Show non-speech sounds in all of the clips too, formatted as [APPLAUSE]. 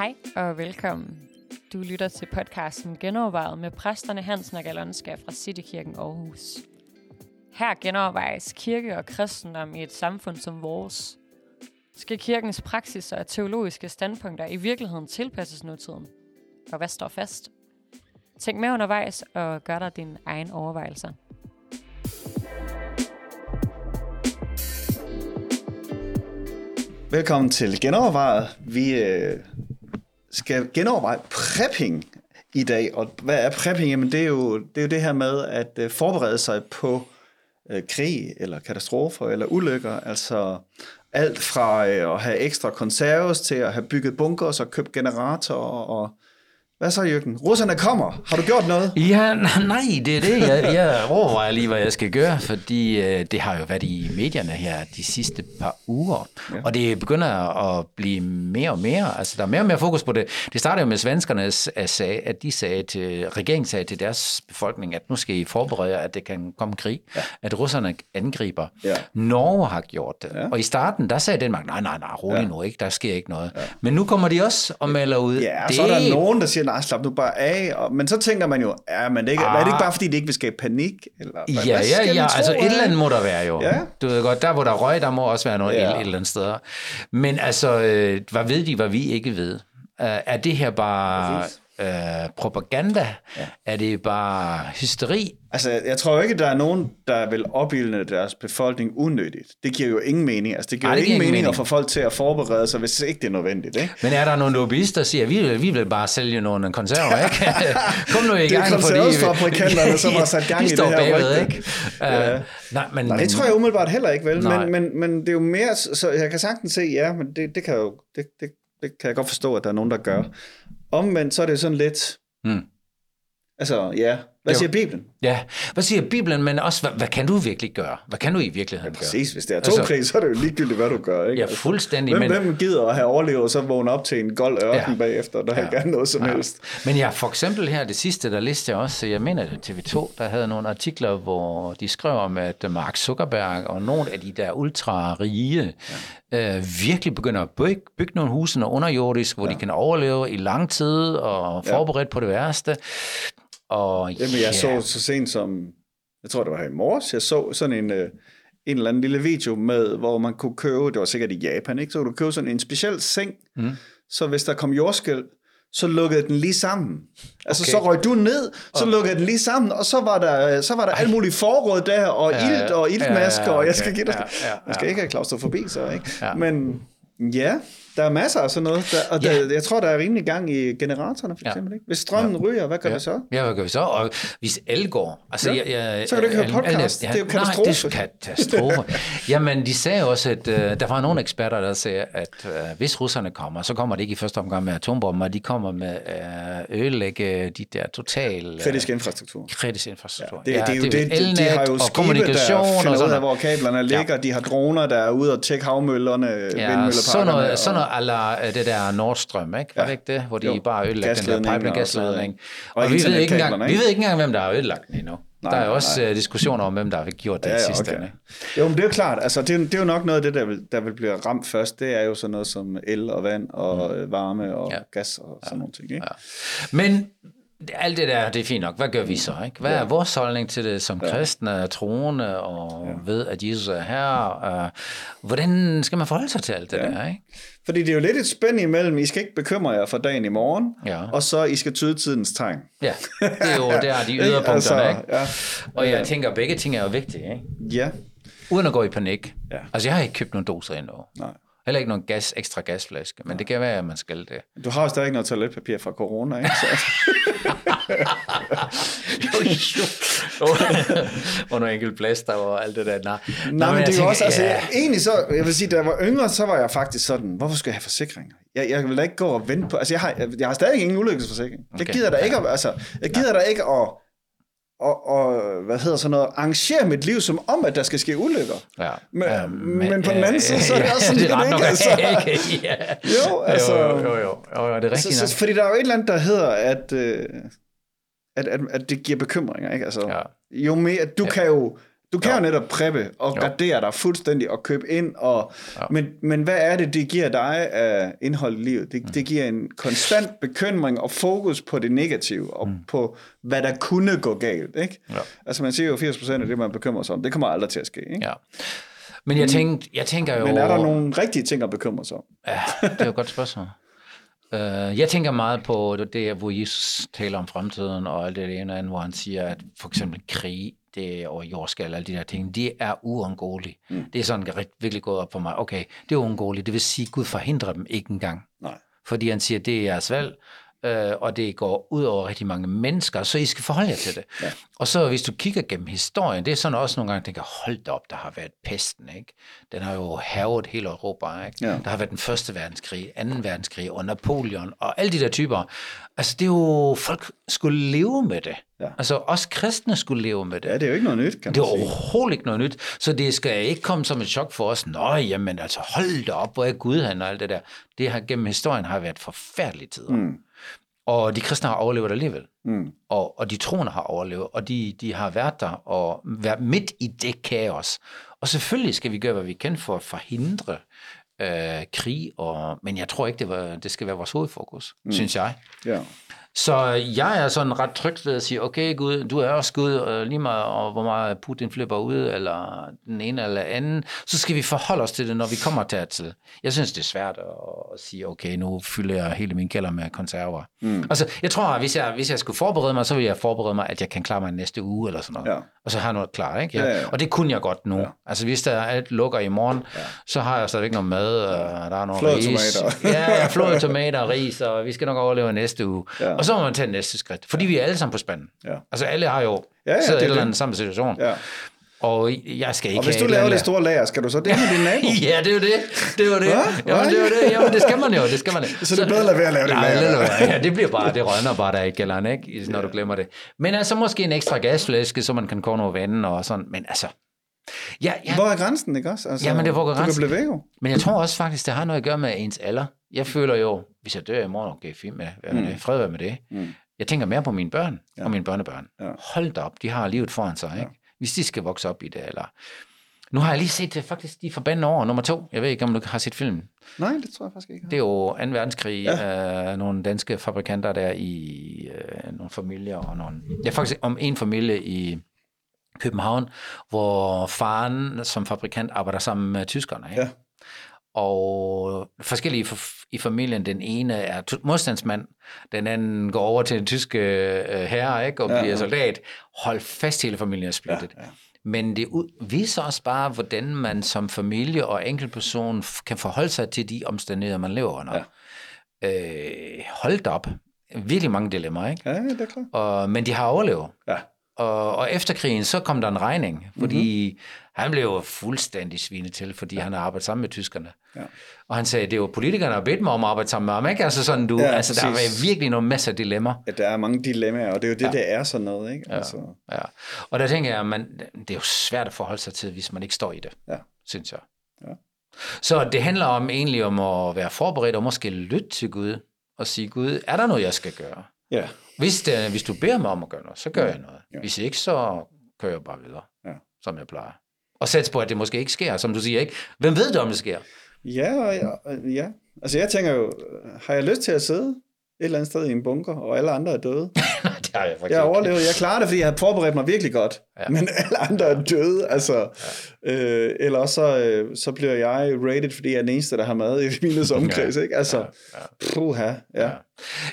Hej og velkommen. Du lytter til podcasten Genovervejet med præsterne Hansen og Galonska fra Citykirken Aarhus. Her genovervejes kirke og kristendom i et samfund som vores. Skal kirkens praksis og teologiske standpunkter i virkeligheden tilpasses nutiden? Og hvad står fast? Tænk med undervejs og gør dig dine egne overvejelser. Velkommen til Genovervejet. Vi øh, skal genoverveje prepping i dag. Og hvad er prepping? Jamen det er jo det, er jo det her med at øh, forberede sig på øh, krig, eller katastrofer, eller ulykker. Altså alt fra øh, at have ekstra konserves til at have bygget bunkers og købt generatorer og hvad så, Jørgen? Russerne kommer. Har du gjort noget? Ja, nej, det er det. Jeg, jeg overvejer lige, hvad jeg skal gøre, fordi øh, det har jo været i medierne her de sidste par uger. Ja. Og det begynder at blive mere og mere. Altså, der er mere og mere fokus på det. Det startede jo med svenskernes, at de sagde til, regeringen sagde til deres befolkning, at nu skal I forberede at det kan komme krig. Ja. At russerne angriber. Ja. Norge har gjort det. Ja. Og i starten, der sagde Danmark, nej, nej, nej, rolig ja. nu ikke, der sker ikke noget. Ja. Men nu kommer de også og melder ud. Ja, det... så er der nogen, der siger, nej, slap nu bare af. Og, men så tænker man jo, ja, men det ikke, ah. er det ikke bare, fordi de ikke vil skabe panik? Eller, ja, ja, ja, altså et eller andet må der være jo. Ja. Du ved godt, der hvor der røg, der må også være noget ja. et, et eller andet sted. Men altså, øh, hvad ved de, hvad vi ikke ved? Uh, er det her bare... Præcis øh, propaganda? Ja. Er det bare hysteri? Altså, jeg tror ikke, der er nogen, der vil opildne deres befolkning unødigt. Det giver jo ingen mening. Altså, det giver Ej, det jo ingen mening, mening at få folk til at forberede sig, hvis ikke det er nødvendigt. Ikke? Men er der nogle lobbyister, der siger, vi vil, vi vil bare sælge nogle konserver, [LAUGHS] ikke? [LAUGHS] Kom nu i gang. Det er konservesfabrikanterne, som [LAUGHS] har sat gang i det her bagved, ikke? Uh, ja. nej, men, nej, det tror jeg umiddelbart heller ikke, vel? Men, men, men det er jo mere... Så jeg kan sagtens se, ja, men det, det kan jo... Det, det, det kan jeg godt forstå, at der er nogen, der gør. Omvendt, så er det sådan lidt... Mm. Altså, ja. Hvad siger Bibelen? Ja, hvad siger Bibelen, men også, hvad, hvad kan du virkelig gøre? Hvad kan du i virkeligheden ja, præcis. Hvis det er atomkrig, altså, så er det jo ligegyldigt, hvad du gør. Ikke? Ja, fuldstændig. Hvem, men... hvem gider at have overlevet, og så vågne op til en gold ørken ja. bagefter, der ja. har gerne noget som ja. helst? Men ja, for eksempel her, det sidste, der liste jeg også, jeg mener det TV2, der havde nogle artikler, hvor de skrev om, at Mark Zuckerberg og nogle af de der ultra-rige ja. øh, virkelig begynder at bygge, bygge nogle huse underjordisk, hvor ja. de kan overleve i lang tid og forberedt ja. på det værste. Og, Jamen, jeg yeah. så så sent som, jeg tror det var her i morges, jeg så sådan en, øh, en eller anden lille video med, hvor man kunne købe, det var sikkert i Japan, ikke? så kunne du købe sådan en speciel seng, mm. så hvis der kom jordskæld, så lukkede den lige sammen. Altså, okay. så røg du ned, så okay. lukkede den lige sammen, og så var der, så var der alt muligt forråd der, og ja, ilt og iltmasker, ja, ja, okay. og jeg skal give dig... Ja, ja, ja. Man skal ikke have klaustrofobi, så, ikke? Ja. Men ja, der er masser af sådan noget, der, og der, ja. jeg tror, der er rimelig gang i generatorerne, for eksempel. Ja. Ikke? Hvis strømmen ja. ryger, hvad gør ja. vi så? Ja, hvad gør vi så? Og hvis el går... Altså, ja. jeg, jeg, så kan du ikke høre podcast. Ja, det er jo katastrofe. Nej, det er katastrofe. [LAUGHS] Jamen, de sagde også, at uh, der var nogle eksperter, der sagde, at uh, hvis russerne kommer, så kommer det ikke i første omgang med atombomber, de kommer med uh, ødelægge de der total... Uh, kritisk infrastruktur. Kritisk infrastruktur. Ja, det, det, det, det, det, de har jo skibe, kommunikation der finder ud af, hvor kablerne ligger. Ja. De har droner, der er ude og tjekke havmøllerne, ja, vindmølleparkerne. Sådan noget, sådan noget ala det der Nordstrøm, ikke? Var det ikke det? Hvor de jo. bare ødelagde den der pipeline gasledning. Og, og, og vi, ved ikke engang, vi ved ikke engang, hvem der har ødelagt den endnu. Nej, der er også nej. Uh, diskussioner om, hvem der har gjort det ja, ja, sidste. Okay. Jo, men det er jo klart. Altså, det, er, det er jo nok noget af det, der vil, der vil blive ramt først. Det er jo sådan noget som el og vand og mm. varme og ja. gas og sådan ja. nogle ting. Ikke? Ja. Men alt det der, det er fint nok. Hvad gør vi så? Ikke? Hvad er vores holdning til det som kristne, troende og ja. ved, at Jesus er her? Hvordan skal man forholde sig til alt det ja. der? Ikke? Fordi det er jo lidt et spænd imellem, I skal ikke bekymre jer for dagen i morgen, ja. og så I skal tyde tidens tegn. Ja, det er jo [LAUGHS] der, de yderpunkterne. altså, ikke? Ja. Og jeg tænker, at begge ting er jo vigtige. Ikke? Ja. Uden at gå i panik. Ja. Altså, jeg har ikke købt nogen doser endnu. Nej. Heller ikke nogen gas, ekstra gasflaske, men ja. det kan være, at man skal det. Du har jo stadig noget toiletpapir fra corona, ikke? [LAUGHS] Så. Og nogle enkelt plaster og alt det der. Nej, Nej men det er også, altså, ja. egentlig så, jeg vil sige, da jeg var yngre, så var jeg faktisk sådan, hvorfor skal jeg have forsikringer? Jeg, jeg vil da ikke gå og vente på, altså jeg har, jeg, jeg har stadig ingen ulykkesforsikring. Okay. Jeg gider da ikke, at, altså, jeg gider ja. da ikke at, og, og hvad hedder sådan noget, arrangere mit liv som om, at der skal ske ulykker. Ja. Men, ja, men, men på den anden side, så er det også sådan, [LAUGHS] ja, det, det ikke, altså. ja. Jo, altså. Jo, jo, jo, jo, jo det er rigtigt så, så, Fordi der er jo et eller andet, der hedder, at, øh, at, at, at det giver bekymringer, ikke? Altså, ja. Jo mere, du ja. kan jo, Du kan jo, jo netop preppe og jo. gardere dig fuldstændig og købe ind, og, ja. men, men hvad er det, det giver dig af indhold i livet? Det, mm. det giver en konstant bekymring og fokus på det negative, og mm. på hvad der kunne gå galt. Ikke? Ja. Altså man siger jo 80% af det, man bekymrer sig om, det kommer aldrig til at ske. Ikke? Ja. Men jeg, tænkte, jeg tænker jo... Men er der nogle rigtige ting at bekymre sig om? Ja, det er jo et godt spørgsmål. Uh, jeg tænker meget på det, hvor Jesus taler om fremtiden, og alt det ene andet, hvor han siger, at for eksempel krig, det, og jordskal, alle de der ting, det er uundgåeligt. Mm. Det er sådan virkelig gået op for mig. Okay, det er uundgåeligt. Det vil sige, at Gud forhindrer dem ikke engang. Nej. Fordi han siger, det er jeres valg, øh, og det går ud over rigtig mange mennesker, så I skal forholde jer til det. Ja. Og så hvis du kigger gennem historien, det er sådan også nogle gange, tænker, hold da op, der har været pesten, ikke? Den har jo havet hele Europa, ikke? Ja. Der har været den første verdenskrig, anden verdenskrig og Napoleon og alle de der typer. Altså det er jo, folk skulle leve med det. Ja. Altså også kristne skulle leve med det. Ja, det er jo ikke noget nyt, kan Det er overhovedet ikke noget nyt. Så det skal ikke komme som et chok for os. Nå, jamen altså hold da op, hvor er Gud han og alt det der. Det har gennem historien har været forfærdelige tider. Mm. Og de kristne har overlevet alligevel. Mm. Og, og de troende har overlevet, og de, de har været der og været midt i det kaos. Og selvfølgelig skal vi gøre, hvad vi kan for at forhindre øh, krig, og, men jeg tror ikke, det, var, det skal være vores hovedfokus, mm. synes jeg. Ja. Så jeg er sådan ret tryg ved at sige, okay Gud, du er også Gud, og lige meget og hvor meget Putin flipper ud, eller den ene eller anden, så skal vi forholde os til det, når vi kommer dertil. Jeg synes, det er svært at, sige, okay, nu fylder jeg hele min kælder med konserver. Mm. Altså, jeg tror, at hvis jeg, hvis jeg skulle forberede mig, så vil jeg forberede mig, at jeg kan klare mig næste uge, eller sådan noget. Ja. Og så har jeg noget klar, ikke? Ja, ja, ja. Og det kunne jeg godt nu. Ja. Altså, hvis der alt lukker i morgen, ja. så har jeg stadigvæk noget mad, og der er noget ris. tomater. ja, flåede [LAUGHS] tomater og ris, og vi skal nok overleve næste uge. Ja. Og så må man tage næste skridt, fordi ja. vi er alle sammen på spanden. Ja. Altså alle har jo ja, ja, i eller andet samme situation. Ja. Og jeg skal ikke Og hvis du laver det store lager, skal du så det med din nabo? [LAUGHS] ja, det er jo det. Det var det. Jamen, det var det. Jamen, det skal man jo. Det skal man. så, så det er bedre at lade være at lave det lager. Ja, det bliver bare, det rønner bare der i gælderen, ikke? Når ja. du glemmer det. Men altså måske en ekstra gasflæske, så man kan koge noget vand og sådan. Men altså, Ja, ja. Hvor er grænsen, ikke også? Altså, ja, men det er hvor grænsen. Du kan blive væk, Men jeg tror også faktisk, det har noget at gøre med ens alder. Jeg føler jo, hvis jeg dør i morgen, okay, fint med, med mm. det. Fred med det. Mm. Jeg tænker mere på mine børn ja. og mine børnebørn. Ja. Hold da op, de har livet foran sig, ikke? Ja. Hvis de skal vokse op i det, eller... Nu har jeg lige set det, faktisk de forbandede år, nummer to. Jeg ved ikke, om du har set filmen. Nej, det tror jeg faktisk ikke. Det er jo 2. verdenskrig, ja. øh, nogle danske fabrikanter der i øh, nogle familier, og nogle... Er faktisk om en familie i København, hvor faren som fabrikant arbejder sammen med tyskerne. Ikke? Ja og forskellige i familien. Den ene er modstandsmand, den anden går over til den tyske øh, herre ikke, og ja, bliver soldat. Hold fast, hele familien er splittet. Ja, ja. Men det viser også bare, hvordan man som familie og enkeltperson kan forholde sig til de omstændigheder, man lever under. Ja. Øh, hold op. Virkelig mange dilemmaer, ikke? Ja, det er klart. Og, men de har overlevet. Ja. Og, og efter krigen, så kom der en regning, fordi mm-hmm. han blev fuldstændig svinet til, fordi ja. han har arbejdet sammen med tyskerne. Ja. Og han sagde, det var politikerne, der bedt mig om at arbejde sammen med ham, ikke? Altså sådan, du, ja, altså, der var virkelig nogle masser af dilemmaer. Ja, der er mange dilemmaer, og det er jo det, ja. det er sådan noget, ikke? Altså. Ja, ja. Og der tænker jeg, man, det er jo svært at forholde sig til, hvis man ikke står i det, ja. synes jeg. Ja. Så det handler om egentlig om at være forberedt og måske lytte til Gud og sige, Gud, er der noget, jeg skal gøre? Ja. Hvis, det, hvis du beder mig om at gøre noget, så gør ja. jeg noget. Ja. Hvis ikke, så kører jeg bare videre, ja. som jeg plejer. Og sæt på, at det måske ikke sker, som du siger, ikke? Hvem ved det, om det sker? Ja, ja, ja. Altså jeg tænker jo, har jeg lyst til at sidde et eller andet sted i en bunker, og alle andre er døde? [LAUGHS] [LAUGHS] Det har jeg faktisk Jeg overlevet. Jeg klarer det, fordi jeg har forberedt mig virkelig godt. Ja. Men alle andre er døde. Altså, ja. øh, eller også så, øh, så bliver jeg rated, fordi jeg er den eneste, der har mad i [LAUGHS] min omkreds. ja. Ikke? Altså, ja. Ja. puha. Ja. ja.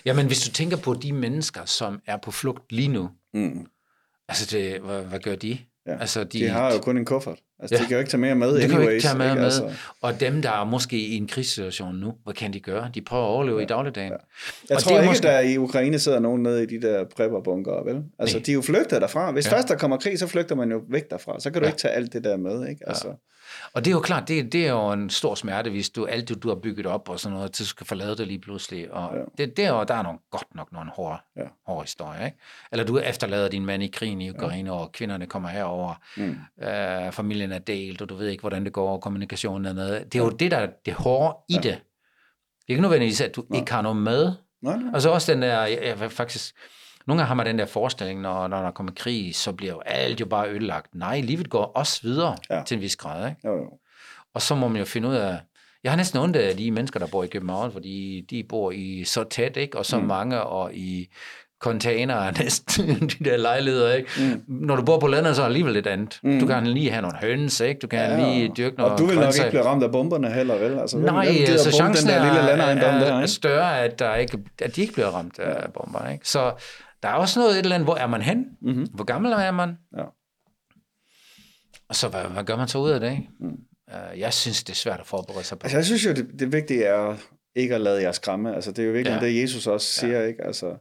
Jamen, hvis du tænker på de mennesker, som er på flugt lige nu, mm. altså det, hvad, hvad gør de? Ja. Altså, de, de har jo kun en kuffert. Altså, ja. de kan jo ikke tage mere med de anyways. kan jo ikke tage mere med. Altså. Og dem, der er måske i en krigssituation nu, hvad kan de gøre? De prøver at overleve ja. i dagligdagen. Ja. Jeg og tror ikke, måske... der i Ukraine sidder nogen nede i de der prepperbunker, vel? Altså, Nej. de er jo flygtet derfra. Hvis ja. først der kommer krig, så flygter man jo væk derfra. Så kan du ja. ikke tage alt det der med, ikke? Altså. Ja. Og det er jo klart, det, det er jo en stor smerte, hvis du alt det, du har bygget op og sådan noget, så skal forlade det lige pludselig. Og ja. det, er jo, der er nogle, godt nok nogle hårde, ja. hårde historier. Ikke? Eller du efterlader din mand i krigen i Ukraine, ja. og kvinderne kommer herover. Mm. Øh, familien er delt, og du ved ikke, hvordan det går, og kommunikationen er med. Det er jo det, der er det hårde i ja. det. Det er ikke nødvendigvis, at du Nej. ikke har noget med. Nej, nej. Altså også den der, jeg, jeg faktisk Nogle gange har man den der forestilling, når, når der kommer krig, så bliver jo alt jo bare ødelagt. Nej, livet går også videre ja. til en vis grad. Ikke? Jo, jo. Og så må man jo finde ud af, jeg har næsten ondt af de mennesker, der bor i København, fordi de bor i så tæt, ikke? og så mm. mange, og i container [LAUGHS] næsten, de der lejligheder, ikke? Mm. Når du bor på landet, så er det alligevel lidt andet. Mm. Du kan lige have nogle høns, ikke? Du kan ja, lige dyrke noget Og du vil nok ikke blive ramt af bomberne heller, vel? Altså, Nej, hvem så chancen den der lille er, er, er større, at, der ikke, at de ikke bliver ramt af ja. bomber, ikke? Så der er også noget et eller andet, hvor er man hen? Mm-hmm. Hvor gammel er man? Ja. Og så hvad, hvad gør man så ud af det, ikke? Mm. Uh, jeg synes, det er svært at forberede sig på. Altså, jeg synes jo, det, det vigtige er ikke at lade jer skræmme. Altså, det er jo virkelig ja. det, Jesus også siger. Ja. Ikke? Altså,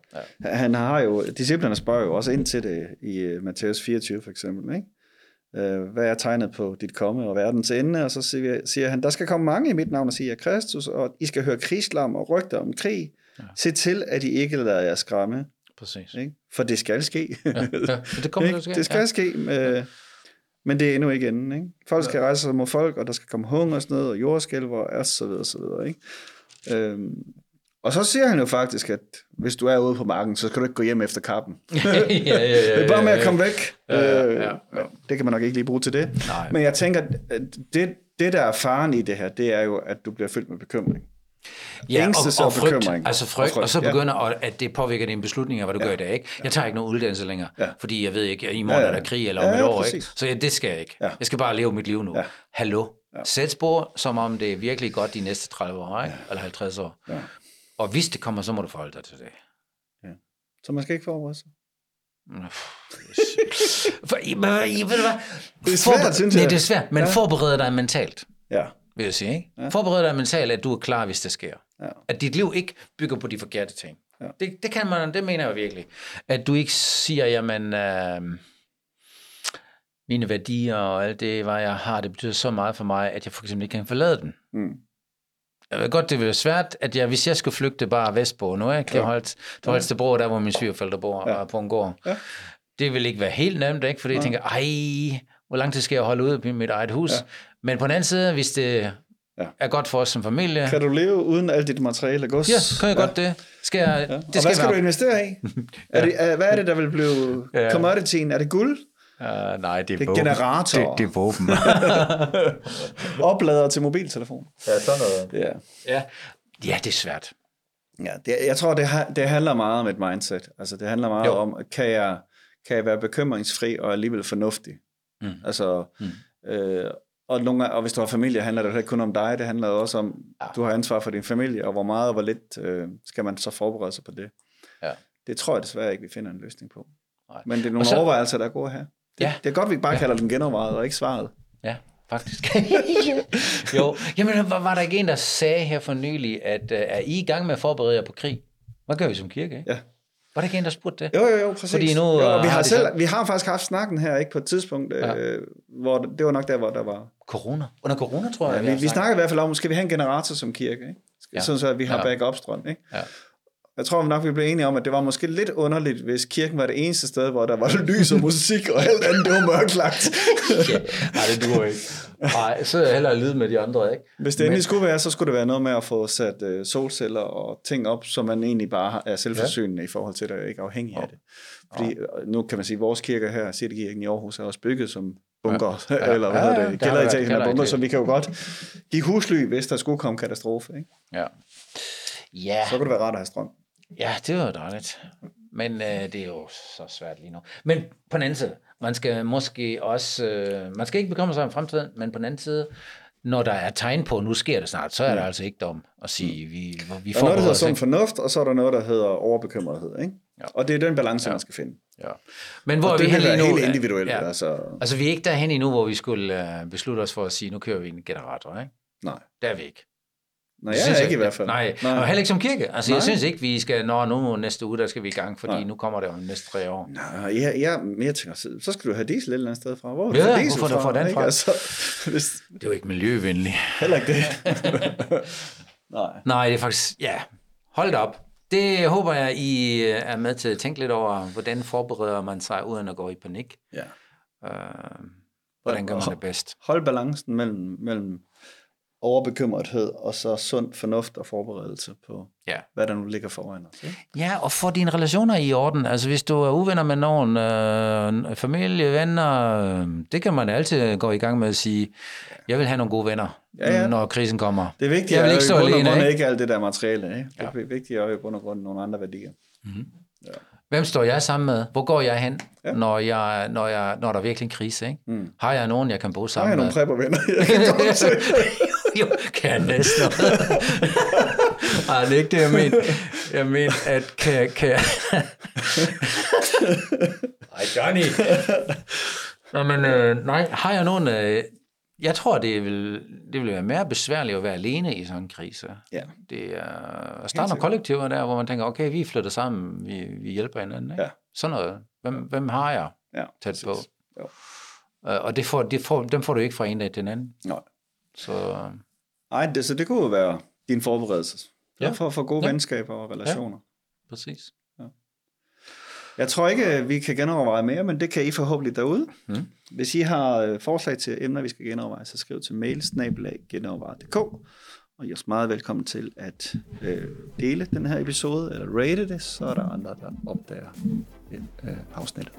ja. Han har jo, disciplerne spørger jo også ind til det i uh, Matthæus 24 for eksempel. Ikke? Uh, hvad er tegnet på dit komme og verdens ende? Og så siger, siger han, der skal komme mange i mit navn og sige, at Kristus, og I skal høre krigslarm og rygter om krig. Ja. Se til, at I ikke lader jer skræmme. Præcis. Ikke? For det skal ske. ja, ja. Det, kommer [LAUGHS] det, det skal ja. ske. Uh, men det er endnu ikke enden. Ikke? Folk skal rejse sig mod folk, og der skal komme hungersnød og jordskælver og så videre, så videre. Ikke? Øhm, og så siger han jo faktisk, at hvis du er ude på marken, så skal du ikke gå hjem efter kappen. [LAUGHS] ja, ja, ja, ja, det er bare med at komme væk. Ja, ja, ja, ja. Øh, det kan man nok ikke lige bruge til det. Nej. Men jeg tænker, at det, det der er faren i det her, det er jo, at du bliver fyldt med bekymring. Ja, og, og, frygt, altså frygt, og, frygt, og så begynder, ja. at det påvirker dine beslutninger, hvad du ja. gør i dag. Ikke? Jeg tager ikke nogen uddannelse længere, ja. fordi jeg ved ikke, i morgen ja, ja. er der krig, eller om ja, ja, et år. Ikke? Så ja, det skal jeg ikke. Ja. Jeg skal bare leve mit liv nu. Ja. Hallo. Ja. Sæt spor, som om det er virkelig godt de næste 30 år, ikke? Ja. eller 50 år. Ja. Og hvis det kommer, så må du forholde dig til det. Ja. Så man skal ikke forberede sig? For, I, I, ved du hvad? Det er svært, synes jeg. Nej, det er svært, men ja. forbered dig mentalt. Ja vil jeg sige. Ikke? Ja. Forbered dig mentalt, at du er klar, hvis det sker. Ja. At dit liv ikke bygger på de forkerte ting. Ja. Det, det kan man, det mener jeg virkelig. At du ikke siger, jamen, øh, mine værdier og alt det, hvad jeg har, det betyder så meget for mig, at jeg for eksempel ikke kan forlade den. Mm. Jeg ved godt, det vil være svært, at jeg, hvis jeg skulle flygte bare vestpå nu, ikke? Ja. Holdt, til Holstebro, der hvor min svigerforældre bor, ja. på en gård. Ja. Det vil ikke være helt nemt, ikke? fordi ja. jeg tænker, ej, hvor lang tid skal jeg holde ud i mit eget hus? Ja. Men på den anden side, hvis det ja. er godt for os som familie... Kan du leve uden alt dit materiale gods? Ja, kan jeg ja. godt det. Skal jeg, ja. det skal og hvad skal være... du investere i? [LAUGHS] ja. er det, er, hvad er det, der vil blive ja. commodityen? Er det guld? Uh, nej, det er, det er generator. Det, det er våben. [LAUGHS] Oplader til mobiltelefon. Ja, sådan noget. Ja, ja. ja det er svært. Ja, det, jeg tror, det, det handler meget om et mindset. Altså, det handler meget jo. om, kan jeg, kan jeg være bekymringsfri og alligevel fornuftig? Mm. Altså, mm. Øh, og, nogle, og hvis du har familie, handler det ikke kun om dig, det handler også om, ja. du har ansvar for din familie, og hvor meget og hvor lidt øh, skal man så forberede sig på det. Ja. Det tror jeg desværre ikke, vi finder en løsning på. Nej. Men det er nogle så, overvejelser, der er gode her. Det, ja. det er godt, vi bare ja. kalder den genovervejet, og ikke svaret. Ja, faktisk. [LAUGHS] jo, jamen var, var der ikke en, der sagde her for nylig, at uh, er I i gang med at forberede jer på krig? Hvad gør vi som kirke? Ikke? Ja. Var det ikke en, der spurgte det? Jo, jo, jo, præcis. Fordi nu, jo, vi, har, har selv, så... vi har faktisk haft snakken her ikke på et tidspunkt, ja. øh, hvor det var nok der, hvor der var... Corona? Under corona, tror jeg. Ja, vi, vi, snakker i hvert fald om, skal vi have en generator som kirke, ikke? Ja. Sådan så, at vi har ja. backup-strøm, ikke? Ja. Jeg tror nok, vi blev enige om, at det var måske lidt underligt, hvis kirken var det eneste sted, hvor der var lys og musik, og alt andet, det var mørklagt. ja, nej, det duer ikke. Nej, så er jeg hellere lide med de andre, ikke? Hvis det endelig Men... skulle være, så skulle det være noget med at få sat uh, solceller og ting op, så man egentlig bare er selvforsynende ja. i forhold til det, og ikke afhængig af det. Fordi ja. nu kan man sige, at vores kirke her, Citykirken i Aarhus, er også bygget som bunker, ja. eller hvad ja, hedder det, kælderetagen af bunker, så vi kan jo godt give husly, hvis der skulle komme katastrofe, ikke? Ja. Ja. Så kunne det være rart at have strøm. Ja, det var dejligt. Men øh, det er jo så svært lige nu. Men på den anden side, man skal måske også, øh, man skal ikke bekymre sig om fremtiden, men på den anden side, når der er tegn på, at nu sker det snart, så er det mm. altså ikke dom at sige, vi, vi får Der er noget, der hedder sund fornuft, og så er der noget, der hedder overbekymrethed. Ikke? Ja. Og det er den balance, ja. man skal finde. Ja. Men hvor og er vi hen nu? helt individuelt. Ja. Altså. altså, vi er ikke derhen endnu, hvor vi skulle uh, beslutte os for at sige, nu kører vi en generator, ikke? Nej. Der er vi ikke. Nej, jeg synes, er ikke i hvert fald. Nej, nej. og heller ikke som kirke. Altså, nej. jeg synes ikke, vi skal, nå, nu næste uge, der skal vi i gang, fordi nej. nu kommer det om næste tre år. Nej, jeg, jeg, jeg tænker, så, skal du have diesel et eller andet sted fra. Hvor ja, du diesel hvorfor fra, får den fra? Altså, hvis... Det er jo ikke miljøvenligt. Heller ikke det. [LAUGHS] nej. Nej, det er faktisk, ja, hold det op. Det håber jeg, I er med til at tænke lidt over, hvordan forbereder man sig uden at gå i panik. Ja. Øh, hvordan gør man det bedst? Hold balancen mellem, mellem overbekymrethed, og så sund fornuft og forberedelse på, Ja. hvad der nu ligger foran os. Ikke? Ja, og få dine relationer i orden. Altså hvis du er uvenner med nogen, øh, familie, venner, øh, det kan man altid gå i gang med at sige, jeg vil have nogle gode venner, Ja, ja. når krisen kommer. Det er vigtigt, Jeg vil ikke stå alene, ikke? ikke alt det der materiale. Ikke? Det Ja. er vigtigt at i bund og grund nogle andre værdier. Hvem står jeg sammen med? Hvor går jeg hen, Ja. ja. når, jeg, når, jeg, når der er virkelig en krise? Ikke? Mm. Har jeg nogen, jeg kan bo sammen jeg med? nogle preppervenner, jeg kan komme til. [LAUGHS] [LAUGHS] jo, kan jeg næsten. [LAUGHS] Ej, det er ikke det, jeg mener. Jeg mener, at kan, kan jeg... [LAUGHS] Ej, Johnny. Nå, men øh, nej, har jeg nogen... Øh, jeg tror, det vil, det vil være mere besværligt at være alene i sådan en krise. Ja. Det er at starte nogle kollektiver der, hvor man tænker, okay, vi flytter sammen, vi, vi hjælper hinanden. Ikke? Ja. Sådan noget. Hvem, hvem har jeg Ja, tæt på? Jo. Øh, Og det får, det får, dem får du ikke fra en dag til den anden. Nej. Så Ej, det, så det kunne jo være din forberedelse. Ja. Ja. For at få gode Ja. ja. venskaber og relationer. præcis. Jeg tror ikke, vi kan genoverveje mere, men det kan I forhåbentlig derude. Mm. Hvis I har øh, forslag til emner, vi skal genoverveje, så skriv til mail genoverveje.dk og I er meget velkommen til at øh, dele den her episode, eller rate det, så er der andre, der opdager øh, afsnittet.